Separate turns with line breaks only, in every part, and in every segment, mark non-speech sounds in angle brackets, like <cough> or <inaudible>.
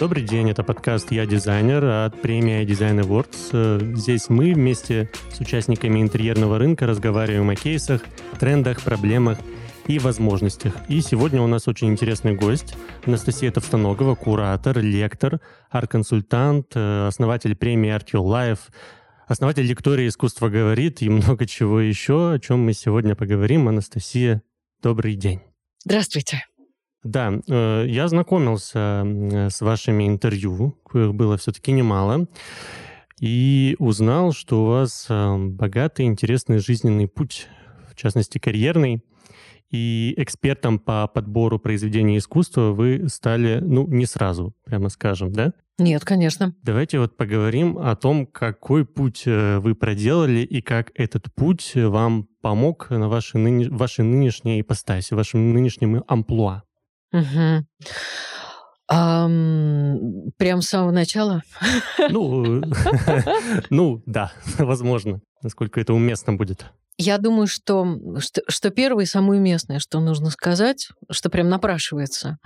Добрый день, это подкаст «Я дизайнер» от премии Design Awards. Здесь мы вместе с участниками интерьерного рынка разговариваем о кейсах, трендах, проблемах и возможностях. И сегодня у нас очень интересный гость Анастасия Товстоногова, куратор, лектор, арт-консультант, э, основатель премии Your Life, основатель лектории «Искусство говорит» и много чего еще, о чем мы сегодня поговорим. Анастасия, добрый день.
Здравствуйте.
Да, э, я знакомился с вашими интервью, их было все-таки немало, и узнал, что у вас э, богатый, интересный жизненный путь, в частности, карьерный. И экспертом по подбору произведений искусства вы стали, ну, не сразу, прямо скажем, да?
Нет, конечно.
Давайте вот поговорим о том, какой путь э, вы проделали и как этот путь вам помог на вашей, ныне, вашей нынешней ипостаси, вашем нынешнем амплуа.
Угу. Ам, прям с самого начала?
Ну, <laughs> ну, да, <laughs> возможно, насколько это уместно будет.
Я думаю, что, что, что первое и самое уместное, что нужно сказать, что прям напрашивается,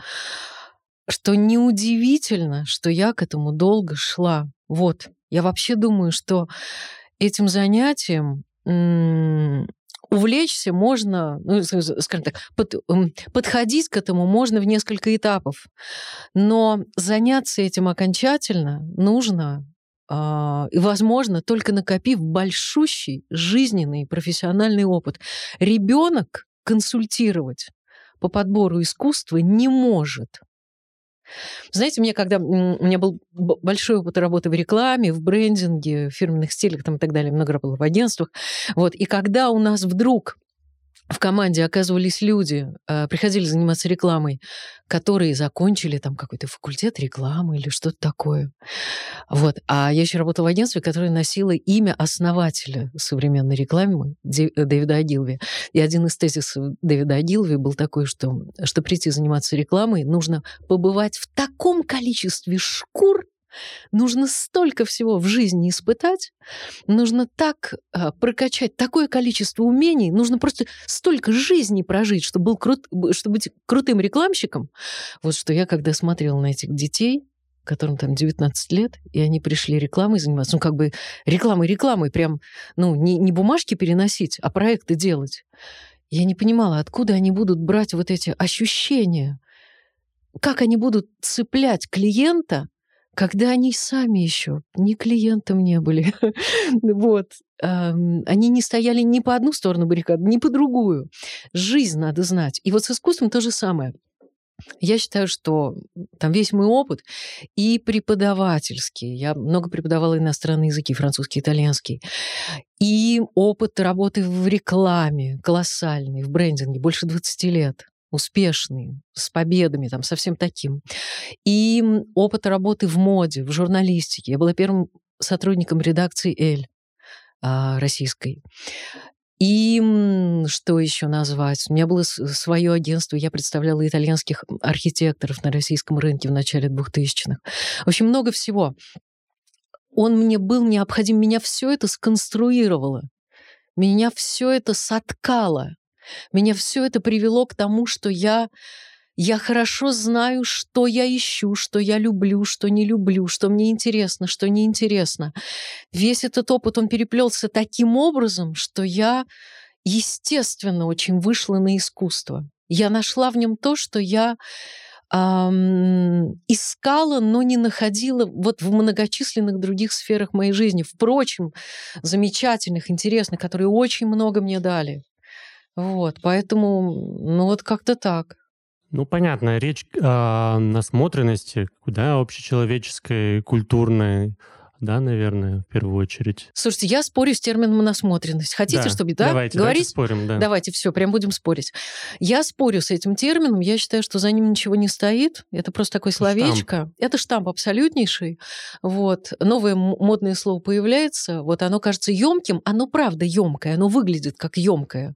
что неудивительно, что я к этому долго шла. Вот. Я вообще думаю, что этим занятием увлечься можно, ну, скажем так, под, подходить к этому можно в несколько этапов. Но заняться этим окончательно нужно а, и, возможно, только накопив большущий жизненный профессиональный опыт. Ребенок консультировать по подбору искусства не может. Знаете, мне когда у меня был большой опыт работы в рекламе, в брендинге, в фирменных стилях там, и так далее, много работала в агентствах, вот, и когда у нас вдруг в команде оказывались люди, э, приходили заниматься рекламой, которые закончили там какой-то факультет рекламы или что-то такое. Вот. А я еще работала в агентстве, которое носило имя основателя современной рекламы э, Дэвида Агилви. И один из тезисов Дэвида Агилви был такой, что, что прийти заниматься рекламой нужно побывать в таком количестве шкур, Нужно столько всего в жизни испытать, нужно так а, прокачать такое количество умений, нужно просто столько жизни прожить, чтобы, был крут, чтобы быть крутым рекламщиком. Вот что я, когда смотрела на этих детей, которым там 19 лет, и они пришли рекламой заниматься. Ну, как бы рекламой, рекламой, прям, ну, не, не бумажки переносить, а проекты делать. Я не понимала, откуда они будут брать вот эти ощущения, как они будут цеплять клиента когда они сами еще не клиентом не были. <laughs> вот. Они не стояли ни по одну сторону баррикады, ни по другую. Жизнь надо знать. И вот с искусством то же самое. Я считаю, что там весь мой опыт и преподавательский, я много преподавала иностранные языки, французский, итальянский, и опыт работы в рекламе колоссальный, в брендинге, больше 20 лет успешный, с победами, там, совсем таким. И опыт работы в моде, в журналистике. Я была первым сотрудником редакции «Эль» а, российской. И что еще назвать? У меня было свое агентство, я представляла итальянских архитекторов на российском рынке в начале 2000-х. В общем, много всего. Он мне был необходим, меня все это сконструировало, меня все это соткало. Меня все это привело к тому, что я я хорошо знаю, что я ищу, что я люблю, что не люблю, что мне интересно, что неинтересно. Весь этот опыт, он переплелся таким образом, что я, естественно, очень вышла на искусство. Я нашла в нем то, что я эм, искала, но не находила вот в многочисленных других сферах моей жизни. Впрочем, замечательных, интересных, которые очень много мне дали. Вот, поэтому, ну вот как-то так.
Ну, понятно, речь о насмотренности, да, общечеловеческой, культурной, да, наверное, в первую очередь.
Слушайте, я спорю с термином насмотренность. Хотите, да, чтобы да,
давайте,
говорить?
Давайте спорим, да.
Давайте, все, прям будем спорить. Я спорю с этим термином. Я считаю, что за ним ничего не стоит. Это просто такое словечко. Штамп. Это штамп абсолютнейший. Вот новое модное слово появляется. Вот оно кажется емким, оно правда емкое, оно выглядит как емкое,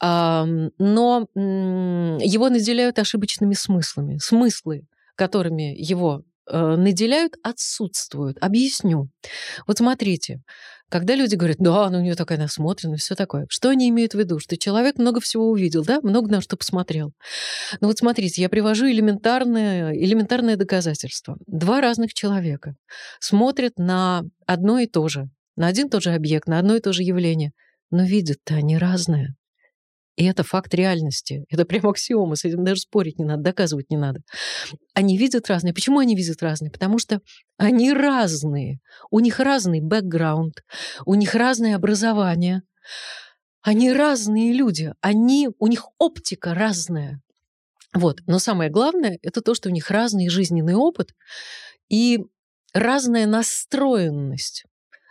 но его наделяют ошибочными смыслами. Смыслы которыми его наделяют, отсутствуют. Объясню. Вот смотрите, когда люди говорят, да, ну у нее такая насмотренность, все такое, что они имеют в виду? Что человек много всего увидел, да, много на что посмотрел. Ну вот смотрите, я привожу элементарное, элементарное доказательство. Два разных человека смотрят на одно и то же, на один и тот же объект, на одно и то же явление, но видят-то они разное. И это факт реальности. Это прям аксиома, с этим даже спорить не надо, доказывать не надо. Они видят разные. Почему они видят разные? Потому что они разные. У них разный бэкграунд, у них разное образование. Они разные люди. Они, у них оптика разная. Вот. Но самое главное — это то, что у них разный жизненный опыт и разная настроенность.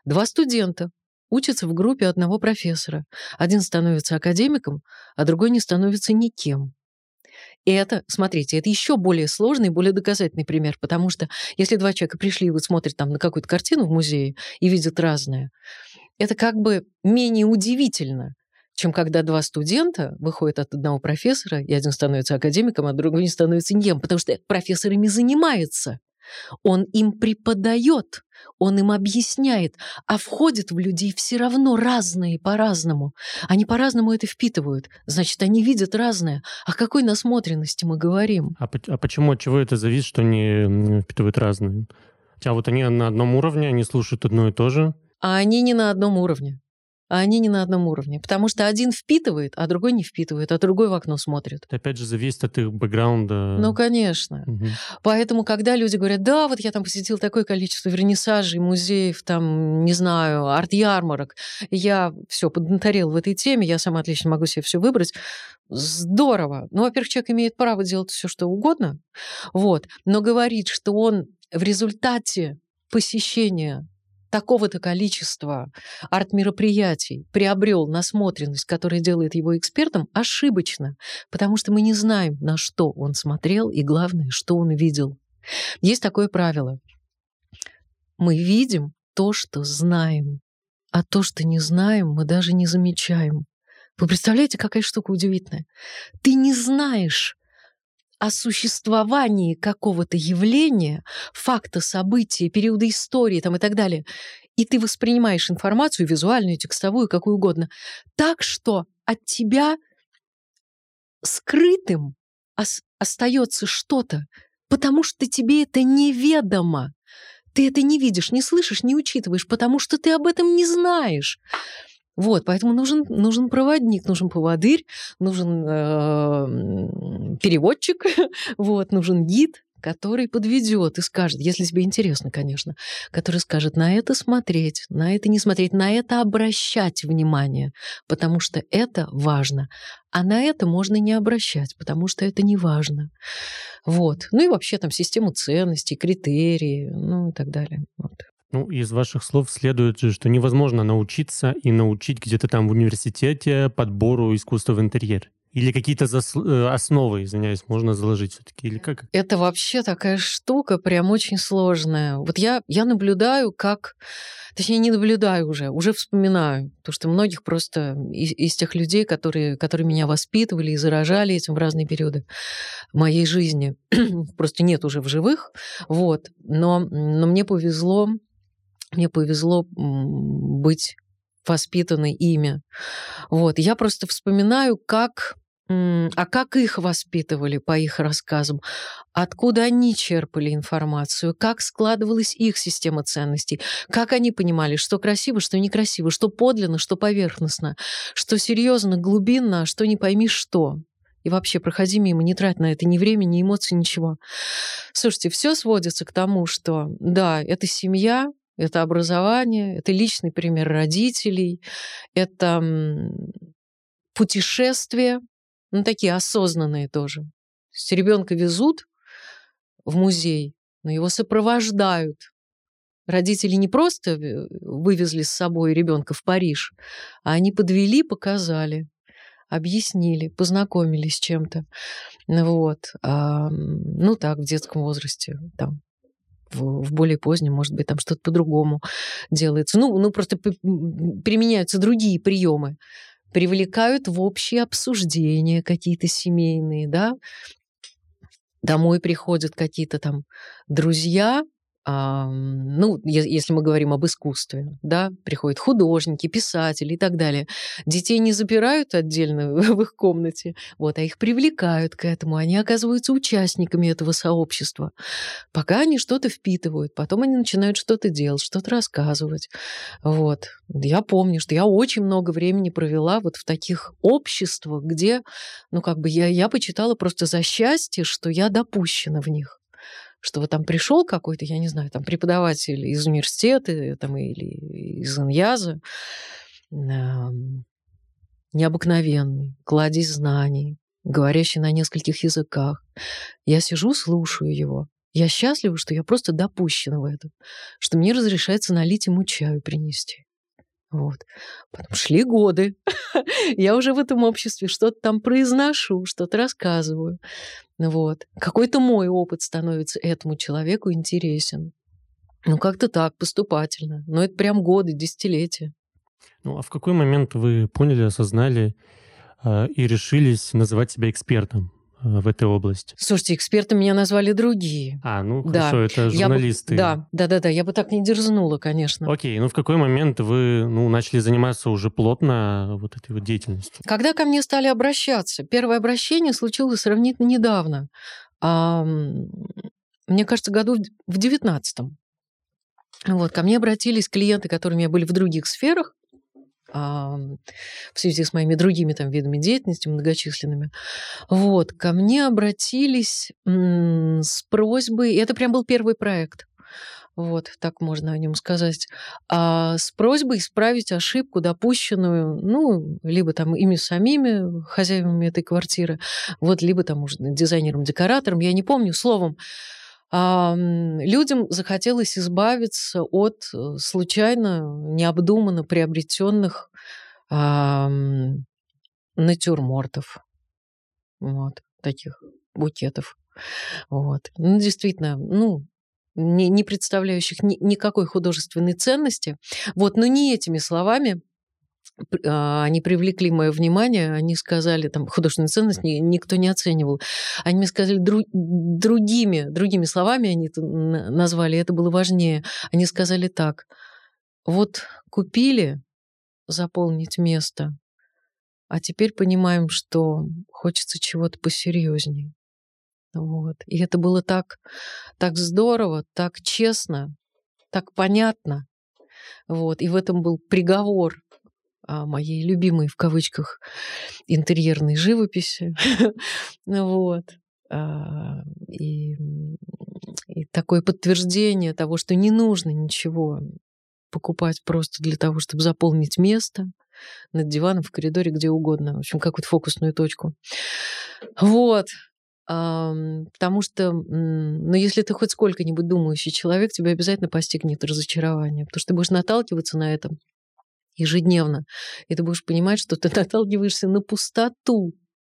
Два студента, учатся в группе одного профессора. Один становится академиком, а другой не становится никем. И это, смотрите, это еще более сложный, более доказательный пример, потому что если два человека пришли и вот смотрят там на какую-то картину в музее и видят разное, это как бы менее удивительно, чем когда два студента выходят от одного профессора, и один становится академиком, а другой не становится никем, потому что профессор ими занимается. Он им преподает, он им объясняет, а входят в людей все равно разные по-разному. Они по-разному это впитывают. Значит, они видят разное. О какой насмотренности мы говорим?
А, а почему, от чего это зависит, что они впитывают разное? Хотя вот они на одном уровне, они слушают одно и то же.
А они не на одном уровне а они не на одном уровне. Потому что один впитывает, а другой не впитывает, а другой в окно смотрит.
Это опять же зависит от их бэкграунда.
Ну, конечно. Угу. Поэтому, когда люди говорят, да, вот я там посетил такое количество вернисажей, музеев, там, не знаю, арт-ярмарок, я все поднаторел в этой теме, я сама отлично могу себе все выбрать, здорово. Ну, во-первых, человек имеет право делать все, что угодно, вот, но говорит, что он в результате посещения такого-то количества арт-мероприятий приобрел насмотренность, которая делает его экспертом, ошибочно, потому что мы не знаем, на что он смотрел и, главное, что он видел. Есть такое правило. Мы видим то, что знаем, а то, что не знаем, мы даже не замечаем. Вы представляете, какая штука удивительная? Ты не знаешь, о существовании какого-то явления, факта, события, периода истории там, и так далее, и ты воспринимаешь информацию, визуальную, текстовую, какую угодно, так что от тебя скрытым остается что-то, потому что тебе это неведомо. Ты это не видишь, не слышишь, не учитываешь, потому что ты об этом не знаешь. Вот, поэтому нужен, нужен проводник, нужен поводырь, нужен э, переводчик, <laughs> вот, нужен гид, который подведет и скажет, если тебе интересно, конечно, который скажет на это смотреть, на это не смотреть, на это обращать внимание, потому что это важно, а на это можно не обращать, потому что это не важно. Вот. Ну и вообще там систему ценностей, критерии, ну и так далее. Вот.
Ну, из ваших слов следует же, что невозможно научиться и научить где-то там в университете подбору искусства в интерьер. Или какие-то зас... Э, основы, извиняюсь, можно заложить все-таки? Или как?
Это вообще такая штука прям очень сложная. Вот я, я наблюдаю, как... Точнее, не наблюдаю уже, уже вспоминаю. Потому что многих просто из, из тех людей, которые, которые меня воспитывали и заражали этим в разные периоды моей жизни, <clears throat> просто нет уже в живых. Вот. Но, но мне повезло мне повезло быть воспитанной ими. Вот. Я просто вспоминаю, как а как их воспитывали по их рассказам? Откуда они черпали информацию? Как складывалась их система ценностей? Как они понимали, что красиво, что некрасиво, что подлинно, что поверхностно, что серьезно, глубинно, а что не пойми что? И вообще, проходи мимо, не трать на это ни времени, ни эмоций, ничего. Слушайте, все сводится к тому, что да, это семья, это образование, это личный пример родителей, это путешествия, ну, такие осознанные тоже. То есть ребенка везут в музей, но его сопровождают. Родители не просто вывезли с собой ребенка в Париж, а они подвели, показали, объяснили, познакомились с чем-то. Вот. А, ну так, в детском возрасте, там, в, более позднем, может быть, там что-то по-другому делается. Ну, ну, просто применяются другие приемы. Привлекают в общее обсуждение какие-то семейные, да. Домой приходят какие-то там друзья, ну, если мы говорим об искусстве, да, приходят художники, писатели и так далее. Детей не запирают отдельно в их комнате, вот, а их привлекают к этому, они оказываются участниками этого сообщества. Пока они что-то впитывают, потом они начинают что-то делать, что-то рассказывать. Вот. Я помню, что я очень много времени провела вот в таких обществах, где, ну, как бы я, я почитала просто за счастье, что я допущена в них что вот там пришел какой-то, я не знаю, там преподаватель из университета там, или из Иньяза, необыкновенный, кладезь знаний, говорящий на нескольких языках. Я сижу, слушаю его. Я счастлива, что я просто допущена в это, что мне разрешается налить ему чаю принести. Вот. Потом шли годы. <laughs> я уже в этом обществе что-то там произношу, что-то рассказываю. Вот. Какой-то мой опыт становится этому человеку интересен. Ну, как-то так, поступательно. Но это прям годы, десятилетия.
Ну, а в какой момент вы поняли, осознали э, и решились называть себя экспертом? Э, в этой области?
Слушайте, экспертом меня назвали другие.
А, ну да. хорошо, это журналисты.
Бы, да, да, да, да, я бы так не дерзнула, конечно.
Окей, ну в какой момент вы ну, начали заниматься уже плотно вот этой вот деятельностью?
Когда ко мне стали обращаться, первое обращение случилось сравнительно недавно. А, мне кажется, году в девятнадцатом. Вот, ко мне обратились клиенты, которые у меня были в других сферах, в связи с моими другими там видами деятельности многочисленными. Вот, ко мне обратились с просьбой, и это прям был первый проект, вот, так можно о нем сказать, а, с просьбой исправить ошибку, допущенную, ну, либо там ими самими, хозяевами этой квартиры, вот, либо там уже дизайнером-декоратором, я не помню, словом, людям захотелось избавиться от э, случайно, необдуманно приобретенных натюрмортов. Вот, таких букетов. Вот. Ну, действительно, ну, не, не представляющих ни, никакой художественной ценности. Вот, но не этими словами они привлекли мое внимание, они сказали, там, художественную ценность никто не оценивал. Они мне сказали дру, другими, другими словами, они это назвали, это было важнее. Они сказали так, вот купили заполнить место, а теперь понимаем, что хочется чего-то посерьезнее. Вот. И это было так, так здорово, так честно, так понятно. Вот. И в этом был приговор моей любимой в кавычках интерьерной живописи. <laughs> вот. А, и, и такое подтверждение того, что не нужно ничего покупать просто для того, чтобы заполнить место над диваном, в коридоре, где угодно. В общем, какую-то фокусную точку. Вот. Потому что, ну, если ты хоть сколько-нибудь думающий человек, тебя обязательно постигнет разочарование, потому что ты будешь наталкиваться на это ежедневно. И ты будешь понимать, что ты <laughs> наталкиваешься на пустоту,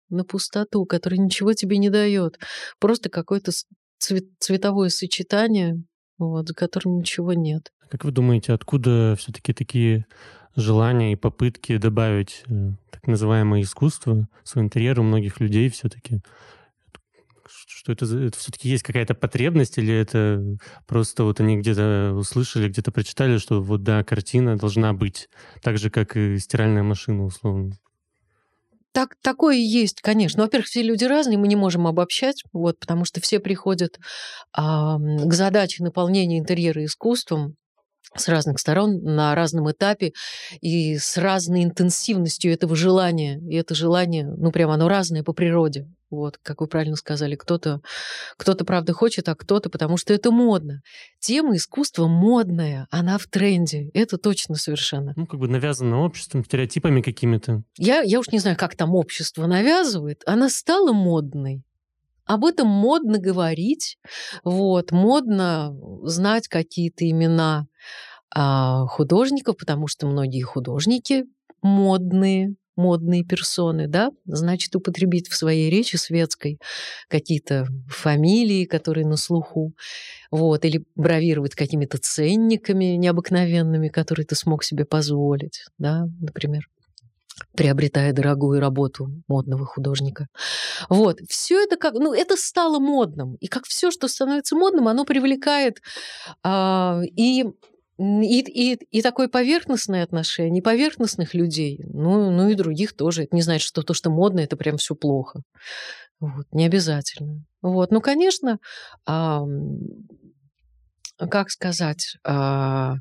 на пустоту, которая ничего тебе не дает. Просто какое-то цвет, цветовое сочетание, вот, за которым ничего нет.
Как вы думаете, откуда все-таки такие желания и попытки добавить э, так называемое искусство в свой интерьер у многих людей все-таки? Что это, это все-таки есть какая-то потребность, или это просто вот они где-то услышали, где-то прочитали, что вот да, картина должна быть, так же, как и стиральная машина, условно.
Так, такое есть, конечно. Во-первых, все люди разные, мы не можем обобщать, вот, потому что все приходят а, к задаче наполнения интерьера искусством с разных сторон, на разном этапе и с разной интенсивностью этого желания. И это желание, ну, прямо оно разное по природе. Вот, как вы правильно сказали, кто-то, кто-то правда хочет, а кто-то, потому что это модно. Тема искусства модная, она в тренде, это точно совершенно.
Ну, как бы навязана обществом, стереотипами какими-то.
Я, я уж не знаю, как там общество навязывает, она стала модной. Об этом модно говорить, вот, модно знать какие-то имена а, художников, потому что многие художники модные, модные персоны, да, значит, употребить в своей речи светской какие-то фамилии, которые на слуху, вот, или бравировать какими-то ценниками необыкновенными, которые ты смог себе позволить, да, например. Приобретая дорогую работу модного художника. Вот, все это как, ну, это стало модным, и как все, что становится модным, оно привлекает э, и и, и, и такое поверхностное отношение, поверхностных людей, ну, ну и других тоже. Это не значит, что то, что модно, это прям все плохо. Вот, не обязательно. Вот, ну, конечно, а, как сказать, а,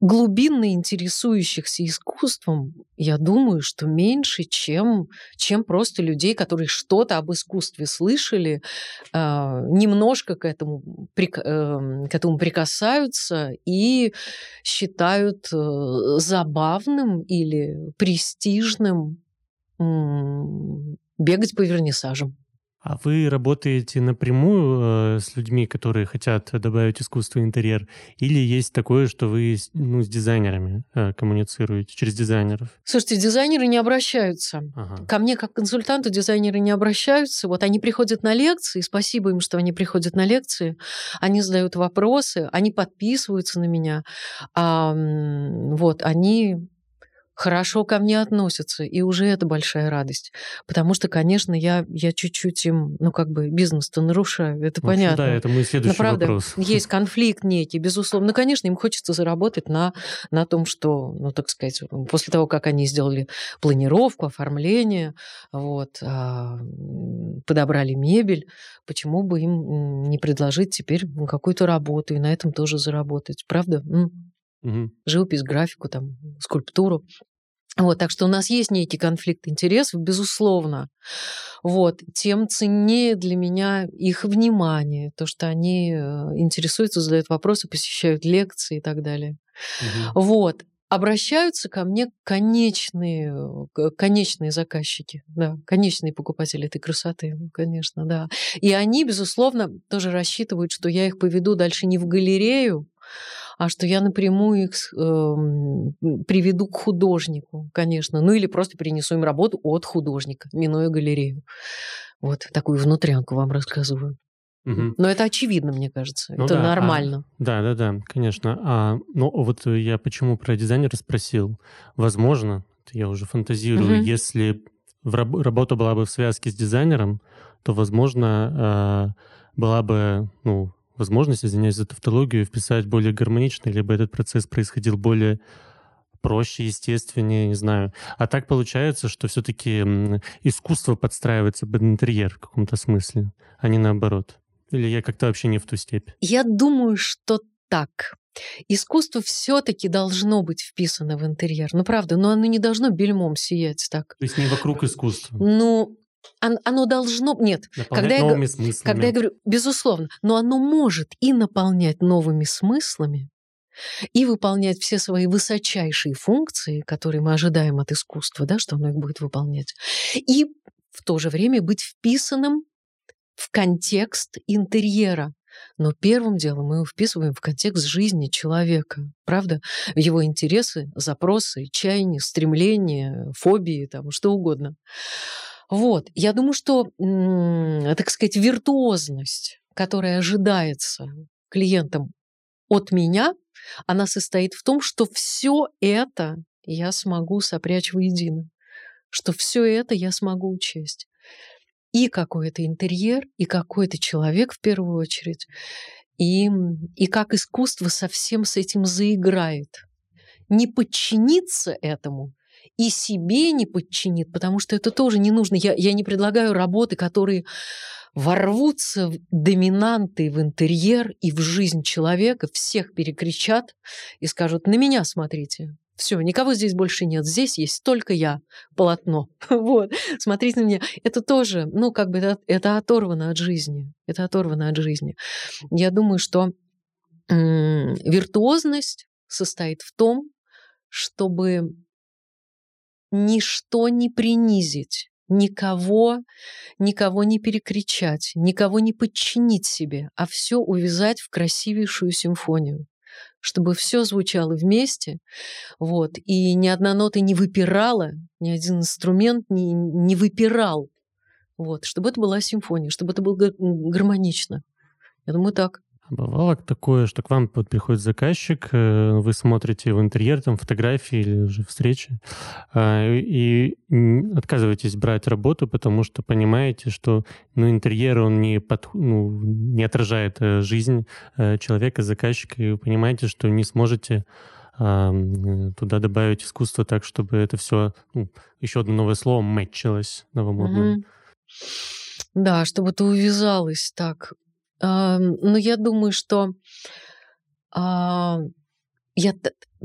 глубинно интересующихся искусством, я думаю, что меньше, чем, чем просто людей, которые что-то об искусстве слышали, э, немножко к этому, э, к этому прикасаются и считают э, забавным или престижным э, бегать по вернисажам.
А вы работаете напрямую э, с людьми, которые хотят добавить искусство в интерьер, или есть такое, что вы ну, с дизайнерами э, коммуницируете через дизайнеров?
Слушайте, дизайнеры не обращаются. Ага. Ко мне как консультанту дизайнеры не обращаются. Вот они приходят на лекции, спасибо им, что они приходят на лекции, они задают вопросы, они подписываются на меня. А, вот, они хорошо ко мне относятся, и уже это большая радость. Потому что, конечно, я, я чуть-чуть им, ну, как бы бизнес-то нарушаю, это
ну,
понятно.
Да, это мой следующий
Но, правда,
вопрос.
Есть конфликт некий, безусловно. Ну, конечно, им хочется заработать на, на том, что, ну, так сказать, после того, как они сделали планировку, оформление, вот, а, подобрали мебель, почему бы им не предложить теперь какую-то работу и на этом тоже заработать, правда? Угу. Живопись, графику, там, скульптуру. Вот, так что у нас есть некий конфликт интересов, безусловно. Вот, тем ценнее для меня их внимание, то, что они э, интересуются, задают вопросы, посещают лекции и так далее. Угу. Вот. Обращаются ко мне конечные, конечные заказчики, да, конечные покупатели этой красоты, ну, конечно, да. И они, безусловно, тоже рассчитывают, что я их поведу дальше не в галерею, а что я напрямую их э, приведу к художнику, конечно, ну или просто принесу им работу от художника, минуя галерею. Вот такую внутрянку вам рассказываю. Угу. Но это очевидно, мне кажется. Ну, это да, нормально.
А, да, да, да, конечно. А, ну вот я почему про дизайнера спросил. Возможно, я уже фантазирую, угу. если в раб- работа была бы в связке с дизайнером, то, возможно, э, была бы ну, возможность, извиняюсь за тавтологию, вписать более гармонично, либо этот процесс происходил более проще, естественнее, не знаю. А так получается, что все-таки искусство подстраивается под интерьер в каком-то смысле, а не наоборот. Или я как-то вообще не в ту степь?
Я думаю, что так. Искусство все-таки должно быть вписано в интерьер. Ну, правда, но оно не должно бельмом сиять так.
То есть не вокруг искусства.
Ну, оно должно... Нет, когда я, когда я говорю, безусловно, но оно может и наполнять новыми смыслами, и выполнять все свои высочайшие функции, которые мы ожидаем от искусства, да, что оно их будет выполнять, и в то же время быть вписанным в контекст интерьера. Но первым делом мы его вписываем в контекст жизни человека, правда? Его интересы, запросы, чаяния, стремления, фобии, там, что угодно. Вот. Я думаю, что, так сказать, виртуозность, которая ожидается клиентам от меня, она состоит в том, что все это я смогу сопрячь воедино, что все это я смогу учесть. И какой-то интерьер, и какой-то человек в первую очередь, и, и как искусство совсем с этим заиграет. Не подчиниться этому, и себе не подчинит, потому что это тоже не нужно. Я, я не предлагаю работы, которые ворвутся в доминанты в интерьер и в жизнь человека, всех перекричат и скажут, на меня смотрите, все, никого здесь больше нет. Здесь есть только я, полотно. <laughs> Вот, смотрите на меня. Это тоже, ну, как бы это, это оторвано от жизни. Это оторвано от жизни. Я думаю, что м- виртуозность состоит в том, чтобы ничто не принизить, никого, никого не перекричать, никого не подчинить себе, а все увязать в красивейшую симфонию чтобы все звучало вместе, вот, и ни одна нота не выпирала, ни один инструмент не, не выпирал, вот, чтобы это была симфония, чтобы это было гармонично. Я думаю, так.
Бывало такое, что к вам приходит заказчик, э, вы смотрите в интерьер, там фотографии или уже встречи, а, и отказываетесь брать работу, потому что понимаете, что ну, интерьер, он не, под, ну, не отражает э, жизнь э, человека, заказчика, и вы понимаете, что не сможете туда добавить искусство так, чтобы это все, ну, еще одно новое слово, мэтчилось новомодное. Mm-hmm.
Да, чтобы это увязалось так но я думаю, что а, я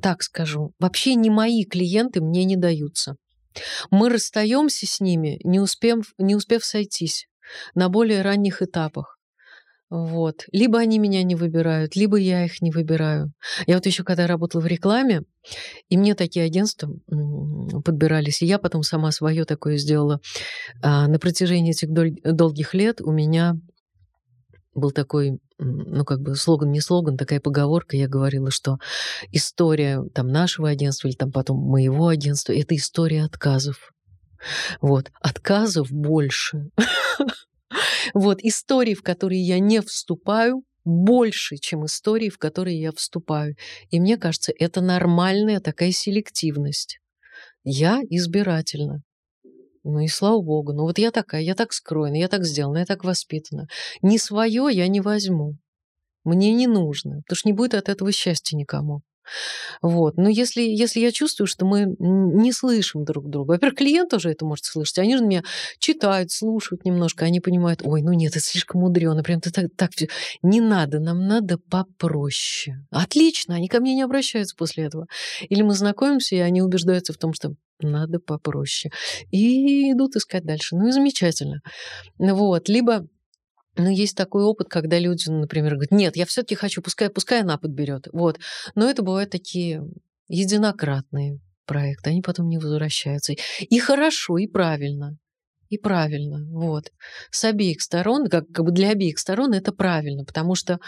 так скажу, вообще не мои клиенты мне не даются. Мы расстаемся с ними, не успев, не успев сойтись на более ранних этапах. Вот. Либо они меня не выбирают, либо я их не выбираю. Я вот еще когда работала в рекламе, и мне такие агентства подбирались, и я потом сама свое такое сделала. А, на протяжении этих долгих лет у меня был такой, ну, как бы слоган, не слоган, такая поговорка, я говорила, что история там нашего агентства или там потом моего агентства — это история отказов. Вот, отказов больше. <laughs> Вот, истории, в которые я не вступаю, больше, чем истории, в которые я вступаю. И мне кажется, это нормальная такая селективность. Я избирательна. Ну и слава богу. Ну вот я такая, я так скроена, я так сделана, я так воспитана. Не свое я не возьму. Мне не нужно, потому что не будет от этого счастья никому. Вот. Но если, если я чувствую, что мы не слышим друг друга, во-первых, клиент тоже это может слышать, они же меня читают, слушают немножко, они понимают, ой, ну нет, это слишком мудрено, прям ты так, так не надо, нам надо попроще. Отлично, они ко мне не обращаются после этого. Или мы знакомимся, и они убеждаются в том, что надо попроще. И идут искать дальше. Ну и замечательно. Вот. Либо ну, есть такой опыт, когда люди, например, говорят, нет, я все-таки хочу, пускай, пускай она подберет. Вот. Но это бывают такие единократные проекты, они потом не возвращаются. И хорошо, и правильно. И правильно, вот. С обеих сторон, как, как бы для обеих сторон это правильно, потому что,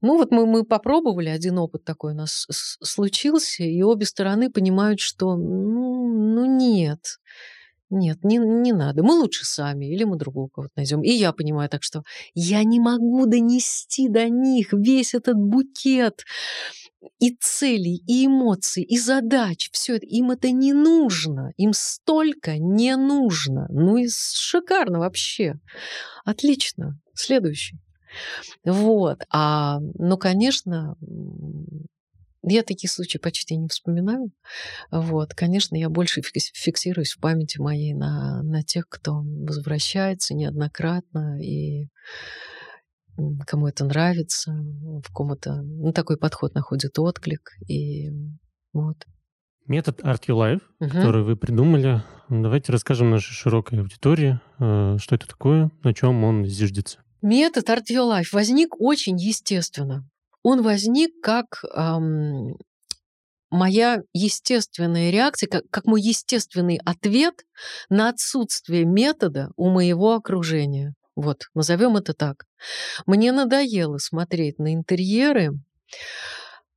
ну вот мы, мы попробовали, один опыт такой у нас случился, и обе стороны понимают, что, ну, ну нет, нет, не, не надо. Мы лучше сами, или мы другого кого-то найдем. И я понимаю так, что я не могу донести до них весь этот букет и целей, и эмоций, и задач. Все это им это не нужно. Им столько не нужно. Ну и шикарно вообще. Отлично. Следующий. Вот. А, ну, конечно, я такие случаи почти не вспоминаю. Вот, конечно, я больше фиксируюсь в памяти моей на, на тех, кто возвращается неоднократно и кому это нравится, в ком-то ну, такой подход находит отклик. И вот.
Метод Art Your Life, угу. который вы придумали, давайте расскажем нашей широкой аудитории, э, что это такое, на чем он зиждется.
Метод Art Your Life возник очень естественно он возник как эм, моя естественная реакция, как, как мой естественный ответ на отсутствие метода у моего окружения. Вот, назовем это так. Мне надоело смотреть на интерьеры,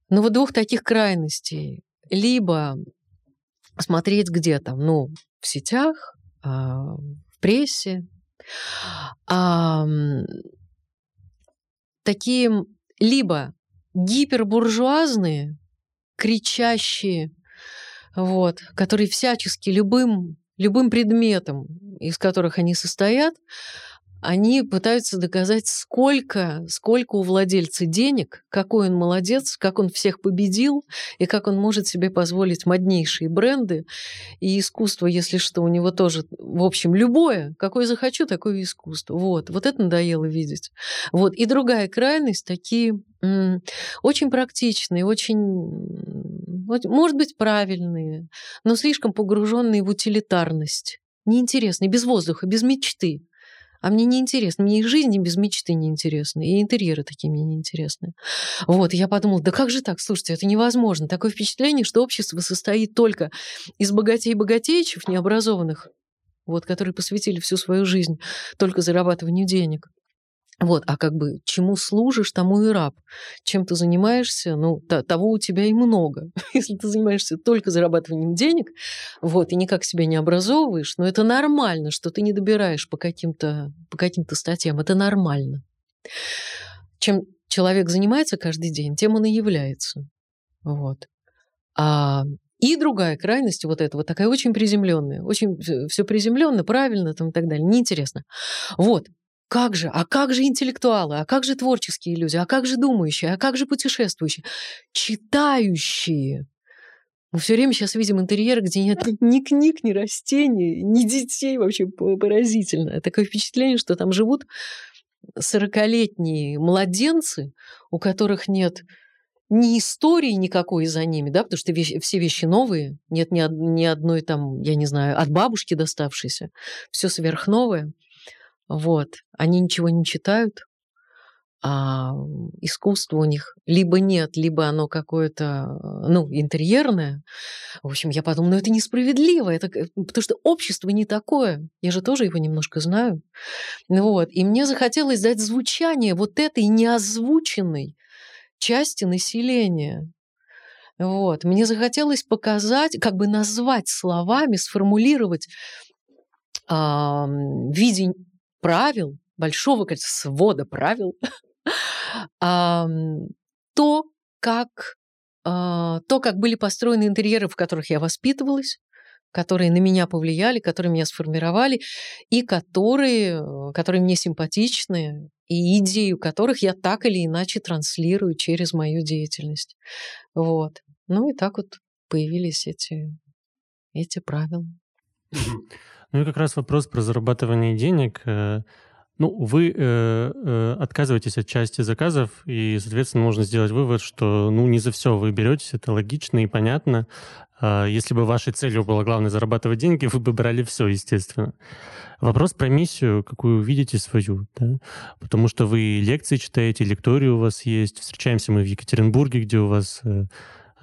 но вот двух таких крайностей. Либо смотреть где-то, ну, в сетях, э, в прессе, такие либо гипербуржуазные, кричащие, вот, которые всячески любым, любым предметом, из которых они состоят, они пытаются доказать, сколько, сколько у владельца денег, какой он молодец, как он всех победил, и как он может себе позволить моднейшие бренды и искусство, если что, у него тоже, в общем, любое, какое захочу, такое искусство. Вот, вот это надоело видеть. Вот, и другая крайность, такие очень практичные, очень, может быть, правильные, но слишком погруженные в утилитарность неинтересные, без воздуха, без мечты. А мне не интересно, мне и жизнь без мечты не интересна, и интерьеры такие мне не интересны. Вот, я подумала, да как же так, слушайте, это невозможно. Такое впечатление, что общество состоит только из богатей-богатеичев, необразованных, вот, которые посвятили всю свою жизнь только зарабатыванию денег. Вот, а как бы чему служишь, тому и раб. Чем ты занимаешься, ну, того у тебя и много. <laughs> Если ты занимаешься только зарабатыванием денег, вот, и никак себя не образовываешь, но это нормально, что ты не добираешь по каким-то по каким-то статьям. Это нормально. Чем, человек занимается каждый день, тем он и является. Вот. А, и другая крайность вот этого, такая очень приземленная, очень все приземленно, правильно там и так далее, неинтересно. Вот. Как же? А как же интеллектуалы? А как же творческие люди? А как же думающие? А как же путешествующие? Читающие. Мы все время сейчас видим интерьеры, где нет <laughs> ни книг, ни растений, ни детей. Вообще поразительно. Такое впечатление, что там живут сорокалетние младенцы, у которых нет ни истории никакой за ними, да, потому что вещи, все вещи новые, нет ни, ни одной там, я не знаю, от бабушки доставшейся, все сверхновое. Вот. Они ничего не читают, а искусство у них либо нет, либо оно какое-то, ну, интерьерное. В общем, я подумала, ну, это несправедливо, это, потому что общество не такое. Я же тоже его немножко знаю. Вот. И мне захотелось дать звучание вот этой неозвученной части населения. Вот. Мне захотелось показать, как бы назвать словами, сформулировать э, в виде правил, большого количества свода правил, <laughs> то, как, а, то, как были построены интерьеры, в которых я воспитывалась, которые на меня повлияли, которые меня сформировали, и которые, которые мне симпатичны, и идею которых я так или иначе транслирую через мою деятельность. Вот. Ну и так вот появились эти, эти правила.
Ну и как раз вопрос про зарабатывание денег. Э, ну, вы э, э, отказываетесь от части заказов, и, соответственно, можно сделать вывод, что ну не за все вы беретесь, это логично и понятно. Э, если бы вашей целью было главное зарабатывать деньги, <laughs> вы бы брали все, естественно. Вопрос про миссию, какую видите свою, да? потому что вы лекции читаете, лектории у вас есть. Встречаемся мы в Екатеринбурге, где у вас э,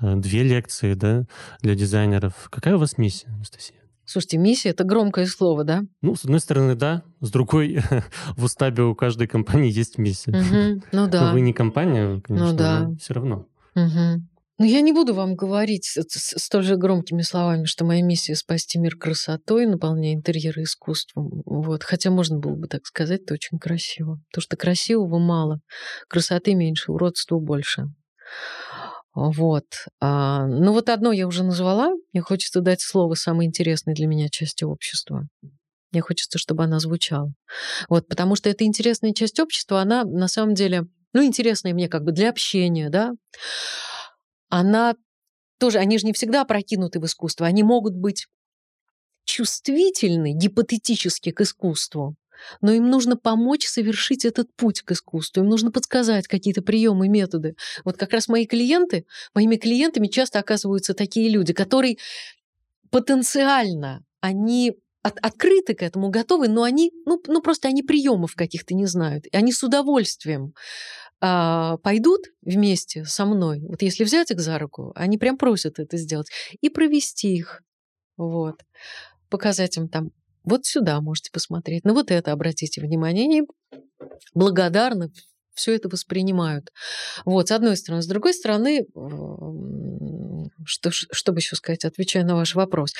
э две лекции да, для дизайнеров. Какая у вас миссия, Анастасия?
Слушайте, миссия — это громкое слово, да?
Ну, с одной стороны, да. С другой, <laughs> в устабе у каждой компании есть миссия.
Угу. Ну <laughs> да.
Но вы не компания, конечно, ну, да. но все равно.
Угу. Но я не буду вам говорить столь же громкими словами, что моя миссия — спасти мир красотой, наполняя интерьеры искусством. Вот. Хотя можно было бы так сказать, это очень красиво. Потому что красивого мало, красоты меньше, уродства больше. Вот. А, ну вот одно я уже назвала. Мне хочется дать слово самой интересной для меня части общества. Мне хочется, чтобы она звучала. Вот, потому что эта интересная часть общества, она на самом деле, ну, интересная мне как бы для общения, да. Она тоже, они же не всегда прокинуты в искусство, они могут быть чувствительны гипотетически к искусству, но им нужно помочь совершить этот путь к искусству, им нужно подсказать какие-то приемы, методы. Вот как раз мои клиенты, моими клиентами часто оказываются такие люди, которые потенциально, они от, открыты к этому, готовы, но они, ну, ну просто они приемов каких-то не знают. И они с удовольствием а, пойдут вместе со мной, вот если взять их за руку, они прям просят это сделать, и провести их. Вот. Показать им там вот сюда можете посмотреть, на вот это обратите внимание. Они благодарны все это воспринимают. Вот, с одной стороны. С другой стороны, что, что бы еще сказать, отвечая на ваш вопрос.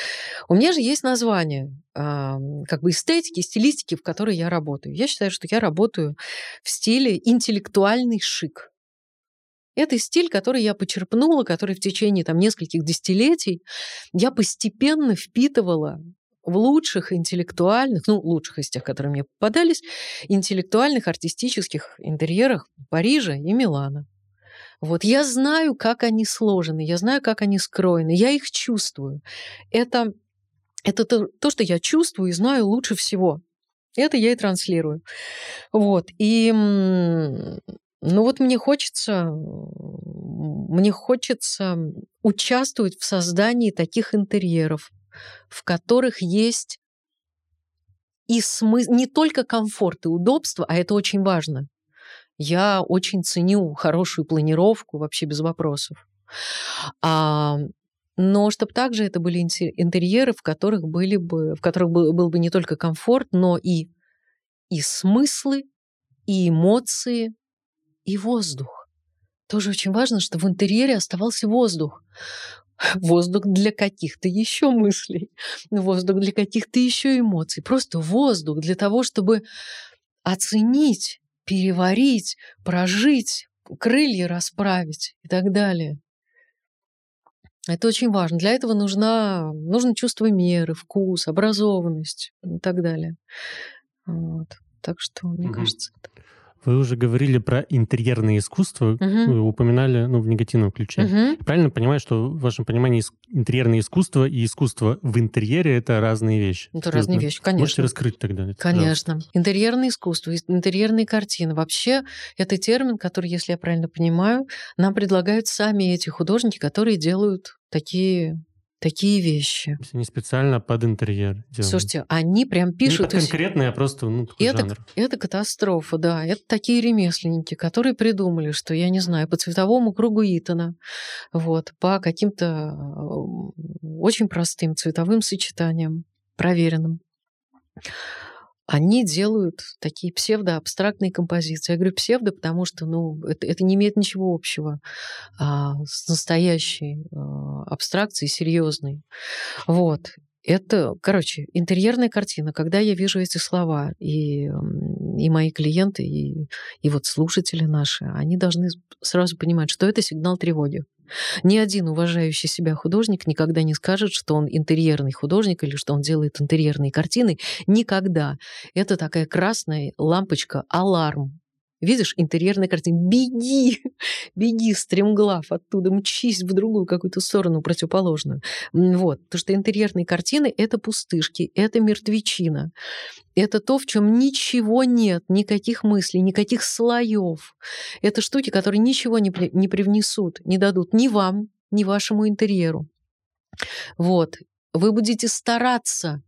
У меня же есть название как бы эстетики, стилистики, в которой я работаю. Я считаю, что я работаю в стиле интеллектуальный шик. Это стиль, который я почерпнула, который в течение там, нескольких десятилетий я постепенно впитывала в лучших интеллектуальных, ну, лучших из тех, которые мне попадались, интеллектуальных артистических интерьерах Парижа и Милана. Вот я знаю, как они сложены, я знаю, как они скроены, я их чувствую. Это, это то, то, что я чувствую и знаю лучше всего. Это я и транслирую. Вот. И ну вот мне хочется, мне хочется участвовать в создании таких интерьеров, в которых есть и смысл, не только комфорт и удобство, а это очень важно. Я очень ценю хорошую планировку, вообще без вопросов. А, но чтобы также это были интерьеры, в которых, были бы, в которых был бы не только комфорт, но и, и смыслы, и эмоции, и воздух. Тоже очень важно, чтобы в интерьере оставался воздух воздух для каких-то еще мыслей, воздух для каких-то еще эмоций, просто воздух для того, чтобы оценить, переварить, прожить крылья расправить и так далее. Это очень важно. Для этого нужна, нужно чувство меры, вкус, образованность и так далее. Вот. Так что, мне угу. кажется, это...
Вы уже говорили про интерьерное искусство, угу. упоминали ну, в негативном ключе. Угу. Правильно понимаю, что в вашем понимании интерьерное искусство и искусство в интерьере это разные вещи?
Это разные вещи, конечно.
Можете раскрыть тогда? Это,
конечно. Пожалуйста. Интерьерное искусство, интерьерные картины. Вообще, это термин, который, если я правильно понимаю, нам предлагают сами эти художники, которые делают такие такие вещи.
Не специально под интерьер
делают. Слушайте, они прям пишут...
Не конкретно, а просто ну,
это,
жанр.
Это катастрофа, да. Это такие ремесленники, которые придумали, что, я не знаю, по цветовому кругу Итана, вот, по каким-то очень простым цветовым сочетаниям, проверенным они делают такие псевдоабстрактные композиции. Я говорю псевдо, потому что ну, это, это не имеет ничего общего а, с настоящей а, абстракцией, серьезной. Вот. Это, короче, интерьерная картина. Когда я вижу эти слова, и, и мои клиенты, и, и вот слушатели наши, они должны сразу понимать, что это сигнал тревоги. Ни один уважающий себя художник никогда не скажет, что он интерьерный художник или что он делает интерьерные картины. Никогда. Это такая красная лампочка, аларм. Видишь, интерьерная картина. Беги! <laughs> Беги, стремглав, оттуда мчись в другую какую-то сторону противоположную. Вот. Потому что интерьерные картины — это пустышки, это мертвечина. Это то, в чем ничего нет, никаких мыслей, никаких слоев. Это штуки, которые ничего не, не привнесут, не дадут ни вам, ни вашему интерьеру. Вот. Вы будете стараться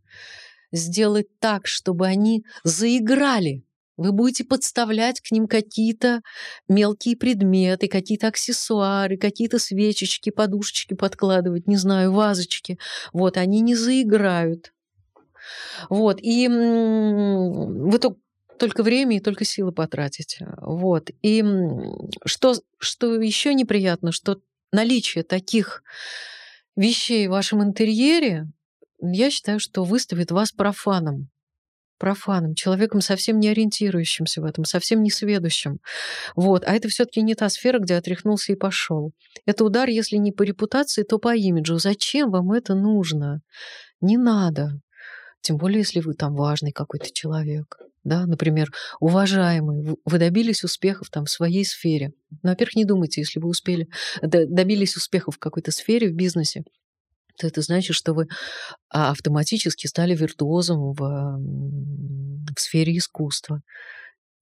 сделать так, чтобы они заиграли вы будете подставлять к ним какие-то мелкие предметы, какие-то аксессуары, какие-то свечечки, подушечки подкладывать, не знаю, вазочки. Вот, они не заиграют. Вот, и вы только время и только силы потратить. Вот. И что, что еще неприятно, что наличие таких вещей в вашем интерьере, я считаю, что выставит вас профаном профаном, человеком совсем не ориентирующимся в этом, совсем не сведущим. Вот. А это все таки не та сфера, где отряхнулся и пошел. Это удар, если не по репутации, то по имиджу. Зачем вам это нужно? Не надо. Тем более, если вы там важный какой-то человек. Да, например, уважаемый, вы добились успехов там в своей сфере. Но, ну, во-первых, не думайте, если вы успели, добились успехов в какой-то сфере, в бизнесе, то это значит, что вы а, автоматически стали виртуозом в, в сфере искусства.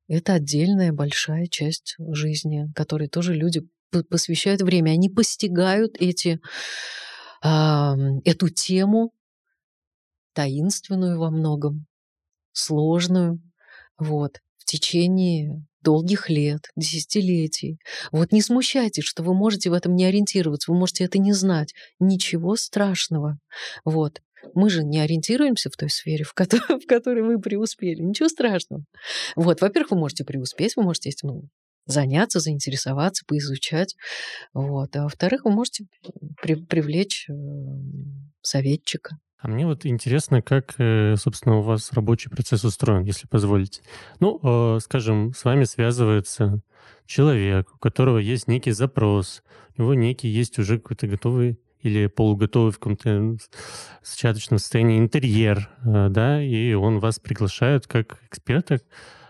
Это отдельная большая часть жизни, которой тоже люди посвящают время. Они постигают эти, эту тему, таинственную во многом, сложную, вот, в течение долгих лет, десятилетий. Вот не смущайтесь, что вы можете в этом не ориентироваться, вы можете это не знать. Ничего страшного. Вот. Мы же не ориентируемся в той сфере, в которой, <laughs> в которой вы преуспели. Ничего страшного. Вот, во-первых, вы можете преуспеть, вы можете этим заняться, заинтересоваться, поизучать. Вот. А во-вторых, вы можете при, привлечь э, советчика.
А мне вот интересно, как, э, собственно, у вас рабочий процесс устроен, если позволите. Ну, э, скажем, с вами связывается человек, у которого есть некий запрос, у него некий есть уже какой-то готовый или полуготовый в каком-то зачаточном состоянии интерьер, э, да, и он вас приглашает как эксперта,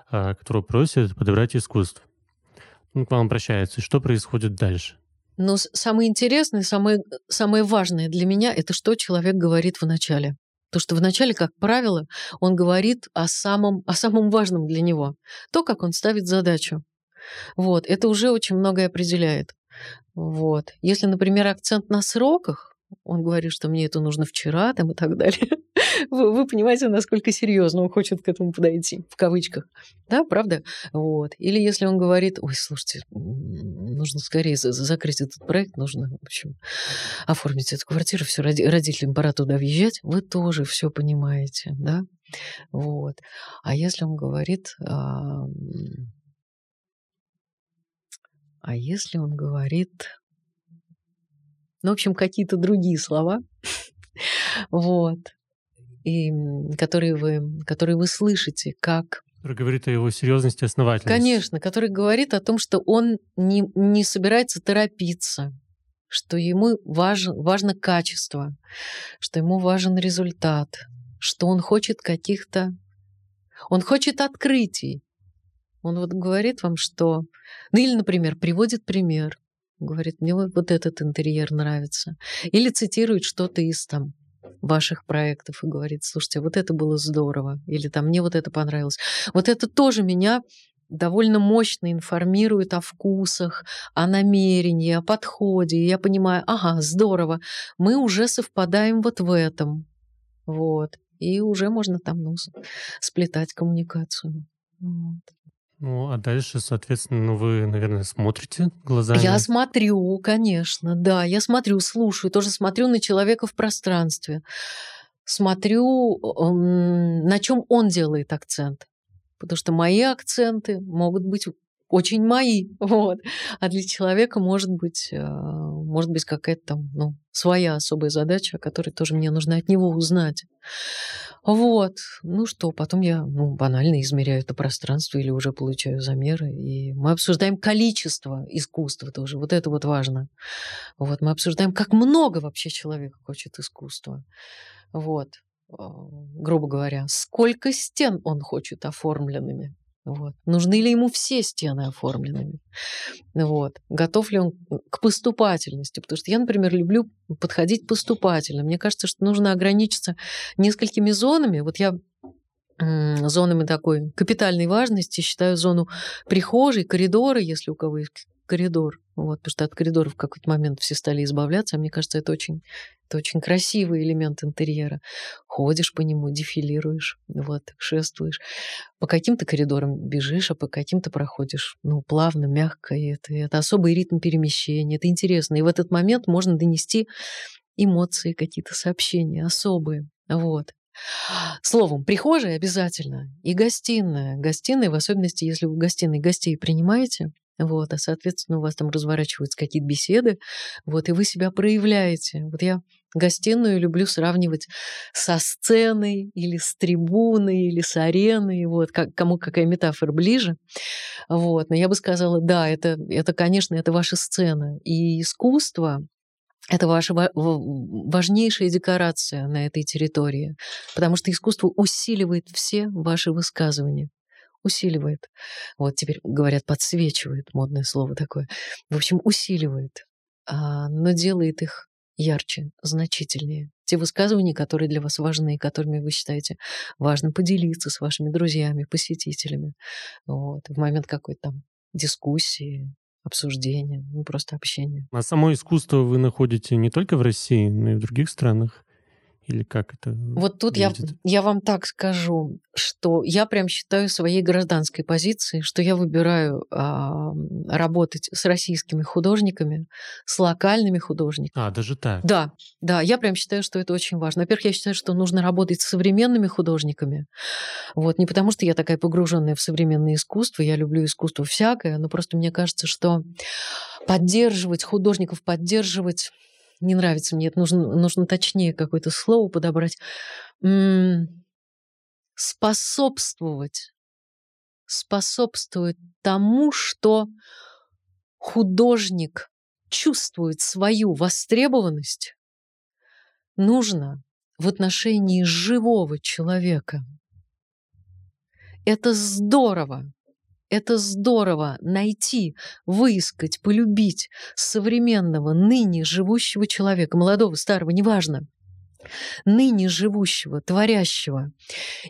которого просит подобрать искусство. Он к вам обращается. Что происходит дальше?
Но самое интересное, самое, самое важное для меня – это что человек говорит в начале. То, что вначале, как правило, он говорит о самом, о самом важном для него. То, как он ставит задачу. Вот. Это уже очень многое определяет. Вот. Если, например, акцент на сроках, он говорит, что мне это нужно вчера там и так далее. <laughs> Вы, вы понимаете, насколько серьезно он хочет к этому подойти, в кавычках. Да, правда? Вот. Или если он говорит, ой, слушайте, нужно скорее закрыть этот проект, нужно, в общем, оформить эту квартиру, все, родителям пора туда въезжать, вы тоже все понимаете, да? Вот. А если он говорит, а, а если он говорит ну, в общем, какие-то другие слова, <laughs> вот, и которые вы, которые вы слышите как
Который говорит о его серьезности и основательности.
Конечно, который говорит о том, что он не, не собирается торопиться, что ему важен, важно качество, что ему важен результат, что он хочет каких-то... Он хочет открытий. Он вот говорит вам, что... Ну или, например, приводит пример. Говорит, мне вот, этот интерьер нравится. Или цитирует что-то из там ваших проектов и говорит, слушайте, вот это было здорово, или там мне вот это понравилось. Вот это тоже меня довольно мощно информирует о вкусах, о намерении, о подходе. И я понимаю, ага, здорово, мы уже совпадаем вот в этом. Вот. И уже можно там ну, сплетать коммуникацию. Вот.
Ну, а дальше, соответственно, ну, вы, наверное, смотрите глазами.
Я смотрю, конечно, да, я смотрю, слушаю, тоже смотрю на человека в пространстве. Смотрю, на чем он делает акцент. Потому что мои акценты могут быть очень мои, <laughs> вот. А для человека может быть, э, может быть какая-то там, ну, своя особая задача, которой тоже мне нужно от него узнать. Вот. Ну что, потом я, ну, банально измеряю это пространство или уже получаю замеры, и мы обсуждаем количество искусства тоже. Вот это вот важно. Вот мы обсуждаем, как много вообще человек хочет искусства. Вот. Э, грубо говоря, сколько стен он хочет оформленными. Вот. Нужны ли ему все стены оформленными? Вот. Готов ли он к поступательности? Потому что я, например, люблю подходить поступательно. Мне кажется, что нужно ограничиться несколькими зонами. Вот я зонами такой капитальной важности считаю зону прихожей, коридоры, если у кого есть коридор. Вот, потому что от коридоров в какой-то момент все стали избавляться. А мне кажется, это очень, это очень красивый элемент интерьера. Ходишь по нему, дефилируешь, вот, шествуешь. По каким-то коридорам бежишь, а по каким-то проходишь, ну, плавно, мягко. И это, это особый ритм перемещения, это интересно. И в этот момент можно донести эмоции, какие-то сообщения особые. Вот. Словом, прихожая обязательно и гостиная. Гостиная, в особенности, если вы в гостиной гостей принимаете, вот, а, соответственно, у вас там разворачиваются какие-то беседы, вот, и вы себя проявляете. Вот я гостиную люблю сравнивать со сценой или с трибуной или с ареной, вот, как, кому какая метафора ближе. Вот, но я бы сказала, да, это, это, конечно, это ваша сцена. И искусство, это ваша важнейшая декорация на этой территории, потому что искусство усиливает все ваши высказывания усиливает. Вот теперь говорят, подсвечивает, модное слово такое. В общем, усиливает, а, но делает их ярче, значительнее. Те высказывания, которые для вас важны, которыми вы считаете важно поделиться с вашими друзьями, посетителями. Вот, в момент какой-то там дискуссии, обсуждения, ну просто общения.
А само искусство вы находите не только в России, но и в других странах? Или как это
Вот тут я, я вам так скажу, что я прям считаю своей гражданской позицией, что я выбираю а, работать с российскими художниками, с локальными художниками.
А, даже так?
Да, да, я прям считаю, что это очень важно. Во-первых, я считаю, что нужно работать с современными художниками. Вот, не потому что я такая погруженная в современное искусство, я люблю искусство всякое, но просто мне кажется, что поддерживать художников, поддерживать не нравится мне, это нужно, нужно точнее какое-то слово подобрать. М-м- способствовать. Способствовать тому, что художник чувствует свою востребованность, нужно в отношении живого человека. Это здорово, это здорово найти, выискать, полюбить современного, ныне живущего человека, молодого, старого, неважно ныне живущего, творящего,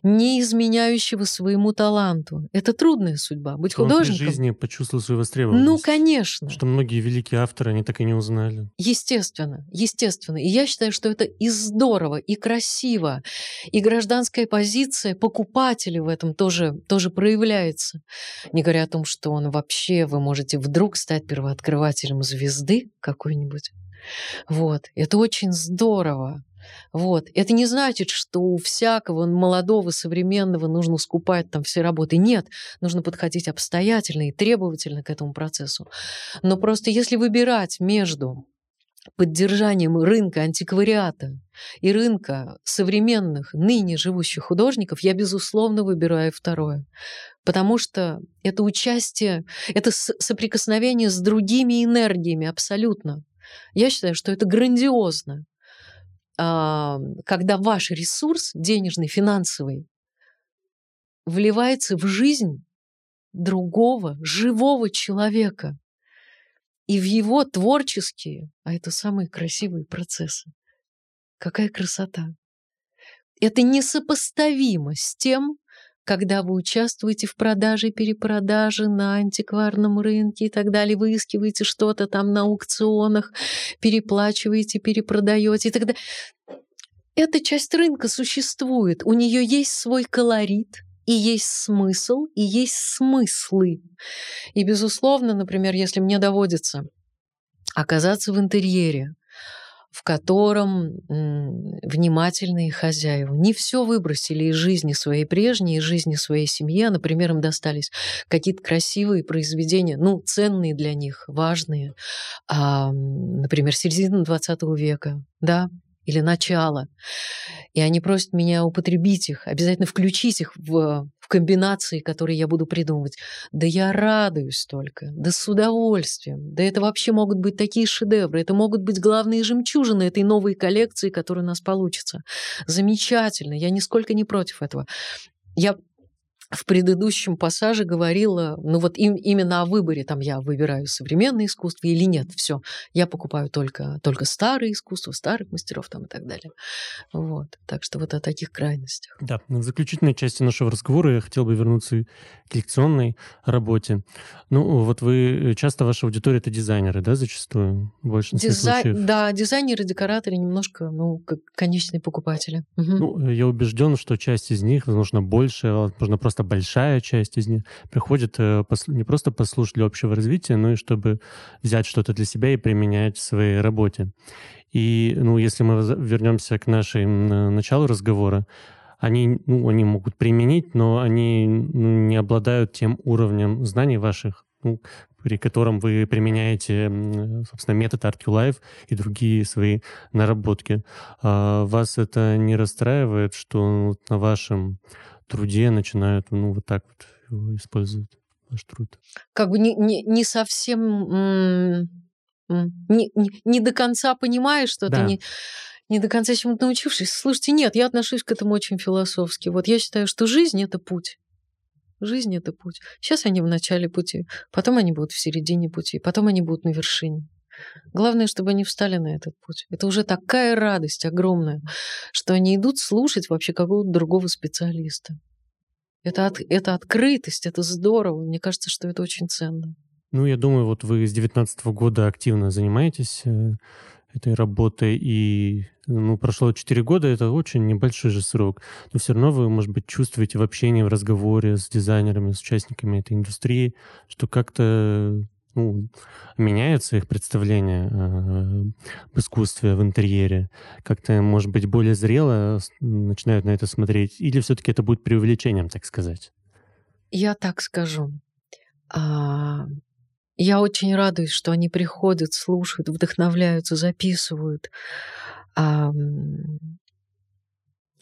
не изменяющего своему таланту. Это трудная судьба. Быть
Что
художником.
Он жизни почувствовал свою востребованность.
Ну, конечно.
Что многие великие авторы, они так и не узнали.
Естественно, естественно. И я считаю, что это и здорово, и красиво, и гражданская позиция покупателя в этом тоже, тоже проявляется. Не говоря о том, что он вообще, вы можете вдруг стать первооткрывателем звезды какой-нибудь. Вот. Это очень здорово. Вот. Это не значит, что у всякого молодого, современного нужно скупать там все работы. Нет, нужно подходить обстоятельно и требовательно к этому процессу. Но просто если выбирать между поддержанием рынка антиквариата и рынка современных, ныне живущих художников, я, безусловно, выбираю второе. Потому что это участие, это соприкосновение с другими энергиями абсолютно. Я считаю, что это грандиозно, когда ваш ресурс денежный, финансовый, вливается в жизнь другого, живого человека и в его творческие, а это самые красивые процессы. Какая красота! Это несопоставимо с тем, когда вы участвуете в продаже, перепродаже на антикварном рынке и так далее, выискиваете что-то там на аукционах, переплачиваете, перепродаете и так далее. Эта часть рынка существует, у нее есть свой колорит, и есть смысл, и есть смыслы. И, безусловно, например, если мне доводится оказаться в интерьере, в котором внимательные хозяева не все выбросили из жизни своей прежней, из жизни своей семьи, а, например, им достались какие-то красивые произведения, ну, ценные для них, важные, а, например, середина 20 века, да, или начало. И они просят меня употребить их, обязательно включить их в, комбинации, которые я буду придумывать. Да я радуюсь только, да с удовольствием. Да это вообще могут быть такие шедевры, это могут быть главные жемчужины этой новой коллекции, которая у нас получится. Замечательно, я нисколько не против этого. Я в предыдущем пассаже говорила, ну вот им, именно о выборе, там я выбираю современное искусство или нет, все, я покупаю только, только старое искусство, старых мастеров там и так далее. Вот, так что вот о таких крайностях.
Да, в заключительной части нашего разговора я хотел бы вернуться к лекционной работе. Ну, вот вы, часто ваша аудитория это дизайнеры, да, зачастую, в большинстве Дизай... случаев?
Да, дизайнеры, декораторы, немножко, ну, как конечные покупатели.
Угу. Ну, я убежден, что часть из них, возможно, больше, возможно, просто просто большая часть из них приходит э, не просто послушать для общего развития, но и чтобы взять что-то для себя и применять в своей работе. И, ну, если мы вернемся к нашему началу разговора, они, ну, они могут применить, но они ну, не обладают тем уровнем знаний ваших, ну, при котором вы применяете, собственно, метод ArtQLive и другие свои наработки. А вас это не расстраивает, что на вашем труде начинают, ну, вот так вот его использовать, ваш труд.
Как бы не, не, не совсем... Не, не, не до конца понимаешь что-то, да. не, не до конца чему-то научившись. Слушайте, нет, я отношусь к этому очень философски. Вот я считаю, что жизнь — это путь. Жизнь — это путь. Сейчас они в начале пути, потом они будут в середине пути, потом они будут на вершине. Главное, чтобы они встали на этот путь. Это уже такая радость огромная, что они идут слушать вообще какого-то другого специалиста. Это, от, это открытость, это здорово. Мне кажется, что это очень ценно.
Ну, я думаю, вот вы с 19 года активно занимаетесь э, этой работой, и ну, прошло 4 года, это очень небольшой же срок. Но все равно вы, может быть, чувствуете в общении, в разговоре с дизайнерами, с участниками этой индустрии, что как-то ну, меняется их представление э, об искусстве в интерьере? Как-то, может быть, более зрело начинают на это смотреть? Или все-таки это будет преувеличением, так сказать?
Я так скажу. А, я очень радуюсь, что они приходят, слушают, вдохновляются, записывают,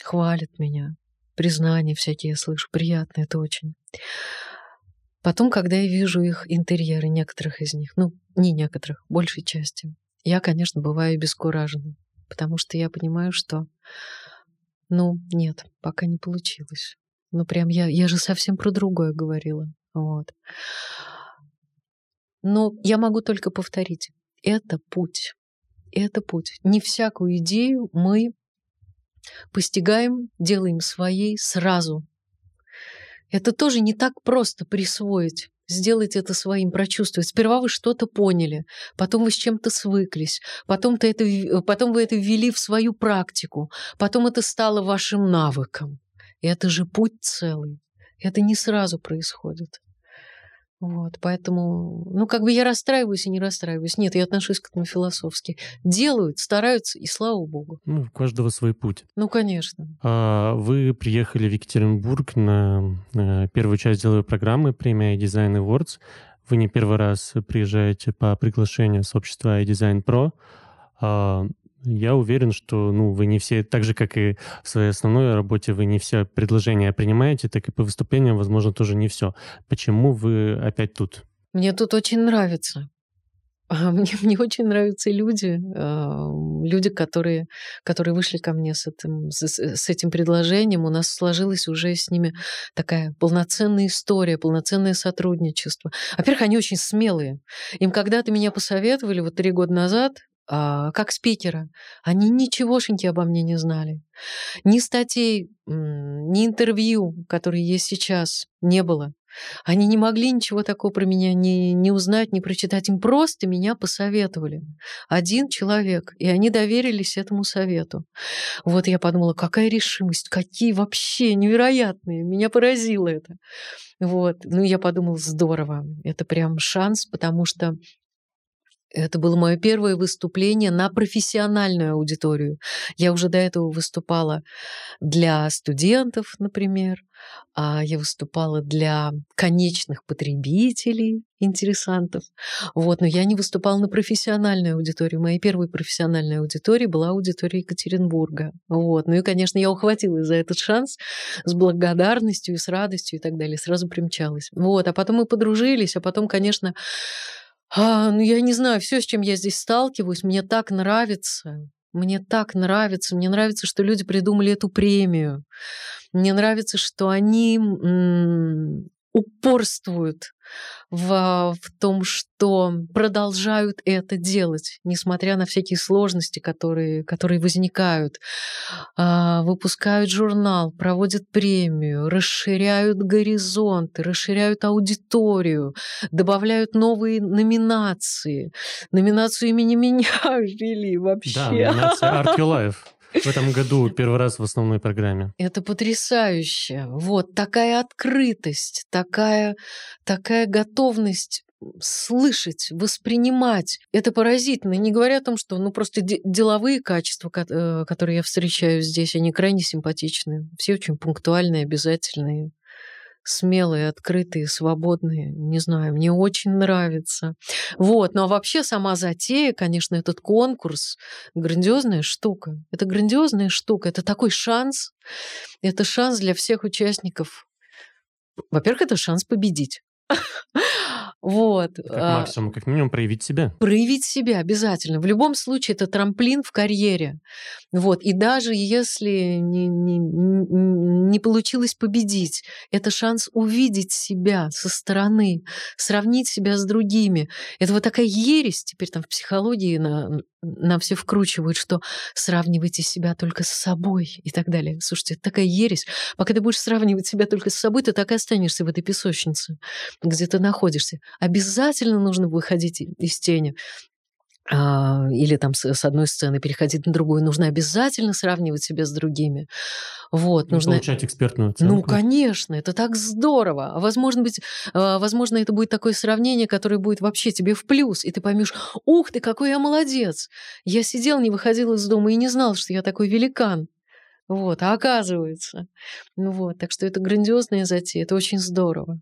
хвалят меня. Признания всякие я слышу. Приятно это очень. Потом, когда я вижу их интерьеры, некоторых из них, ну, не некоторых, большей части, я, конечно, бываю обескуражена, потому что я понимаю, что, ну, нет, пока не получилось. Ну, прям я, я же совсем про другое говорила. Вот. Но я могу только повторить. Это путь. Это путь. Не всякую идею мы постигаем, делаем своей сразу. Это тоже не так просто присвоить сделать это своим, прочувствовать. Сперва вы что-то поняли, потом вы с чем-то свыклись, потом, -то это, потом вы это ввели в свою практику, потом это стало вашим навыком. И это же путь целый. Это не сразу происходит. Вот, поэтому, ну, как бы я расстраиваюсь и не расстраиваюсь. Нет, я отношусь к этому философски. Делают, стараются, и слава богу.
Ну, у каждого свой путь.
Ну, конечно.
А вы приехали в Екатеринбург на, на первую часть деловой программы премия Design Awards. Вы не первый раз приезжаете по приглашению сообщества iDesign Pro. А, я уверен, что ну, вы не все, так же, как и в своей основной работе, вы не все предложения принимаете, так и по выступлениям, возможно, тоже не все. Почему вы опять тут?
Мне тут очень нравится. <laughs> А мне, мне очень нравятся люди, э, люди, которые, которые вышли ко мне с этим, с, с этим предложением. У нас сложилась уже с ними такая полноценная история, полноценное сотрудничество. Во-первых, они очень смелые. Им когда-то меня посоветовали, вот три года назад, а, как спикера. Они ничегошеньки обо мне не знали. Ни статей, ни интервью, которые есть сейчас, не было. Они не могли ничего такого про меня не, не узнать, не прочитать. Им просто меня посоветовали. Один человек. И они доверились этому совету. Вот я подумала, какая решимость, какие вообще невероятные. Меня поразило это. Вот. Ну, я подумала, здорово. Это прям шанс, потому что это было мое первое выступление на профессиональную аудиторию. Я уже до этого выступала для студентов, например, а я выступала для конечных потребителей, интересантов. Вот, но я не выступала на профессиональную аудиторию. Моей первой профессиональной аудиторией была аудитория Екатеринбурга. Вот. Ну и, конечно, я ухватилась за этот шанс с благодарностью и с радостью и так далее. Сразу примчалась. Вот. А потом мы подружились, а потом, конечно, а, ну, я не знаю, все, с чем я здесь сталкиваюсь, мне так нравится. Мне так нравится. Мне нравится, что люди придумали эту премию. Мне нравится, что они упорствуют в, в том, что продолжают это делать, несмотря на всякие сложности, которые, которые возникают. А, выпускают журнал, проводят премию, расширяют горизонты, расширяют аудиторию, добавляют новые номинации. Номинацию имени меня <laughs> ввели вообще. Да,
номинация Art Your Life в этом году первый раз в основной программе.
Это потрясающе. Вот такая открытость, такая, такая готовность слышать, воспринимать. Это поразительно. Не говоря о том, что ну, просто деловые качества, э, которые я встречаю здесь, они крайне симпатичные. Все очень пунктуальные, обязательные смелые, открытые, свободные. Не знаю, мне очень нравится. Вот. Ну а вообще сама затея, конечно, этот конкурс, грандиозная штука. Это грандиозная штука. Это такой шанс. Это шанс для всех участников. Во-первых, это шанс победить. <laughs> Вот.
Как а, максимум, как минимум, проявить себя.
Проявить себя обязательно. В любом случае, это трамплин в карьере. Вот. И даже если не, не, не получилось победить, это шанс увидеть себя со стороны, сравнить себя с другими. Это вот такая ересь теперь там в психологии на, нам все вкручивают, что сравнивайте себя только с собой и так далее. Слушайте, это такая ересь. Пока ты будешь сравнивать себя только с собой, ты так и останешься в этой песочнице, где ты находишься. Обязательно нужно выходить из тени. А, или там с, одной сцены переходить на другую, нужно обязательно сравнивать себя с другими. Вот, нужно...
Получать экспертную оценку.
Ну, конечно, это так здорово. А возможно быть, а, возможно, это будет такое сравнение, которое будет вообще тебе в плюс, и ты поймешь, ух ты, какой я молодец. Я сидел, не выходил из дома и не знал, что я такой великан. Вот, а оказывается. Ну вот, так что это грандиозная затея, это очень здорово.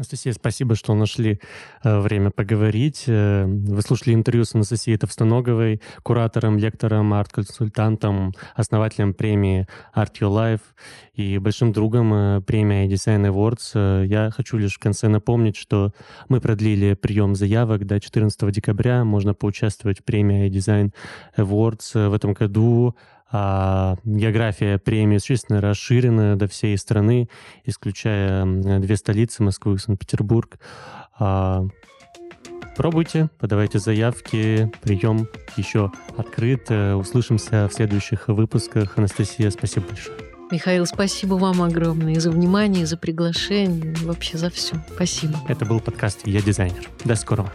Анастасия, спасибо, что нашли э, время поговорить. Э, вы слушали интервью с Анастасией Товстоноговой, куратором, лектором, арт-консультантом, основателем премии Art Your Life и большим другом э, премии Design Awards. Я хочу лишь в конце напомнить, что мы продлили прием заявок до 14 декабря. Можно поучаствовать в премии Design Awards в этом году. А, география премии существенно расширена до всей страны, исключая две столицы, Москву и Санкт-Петербург. А, пробуйте, подавайте заявки, прием еще открыт. Э, услышимся в следующих выпусках. Анастасия, спасибо большое.
Михаил, спасибо вам огромное за внимание, за приглашение, вообще за все. Спасибо.
Это был подкаст «Я дизайнер». До скорого.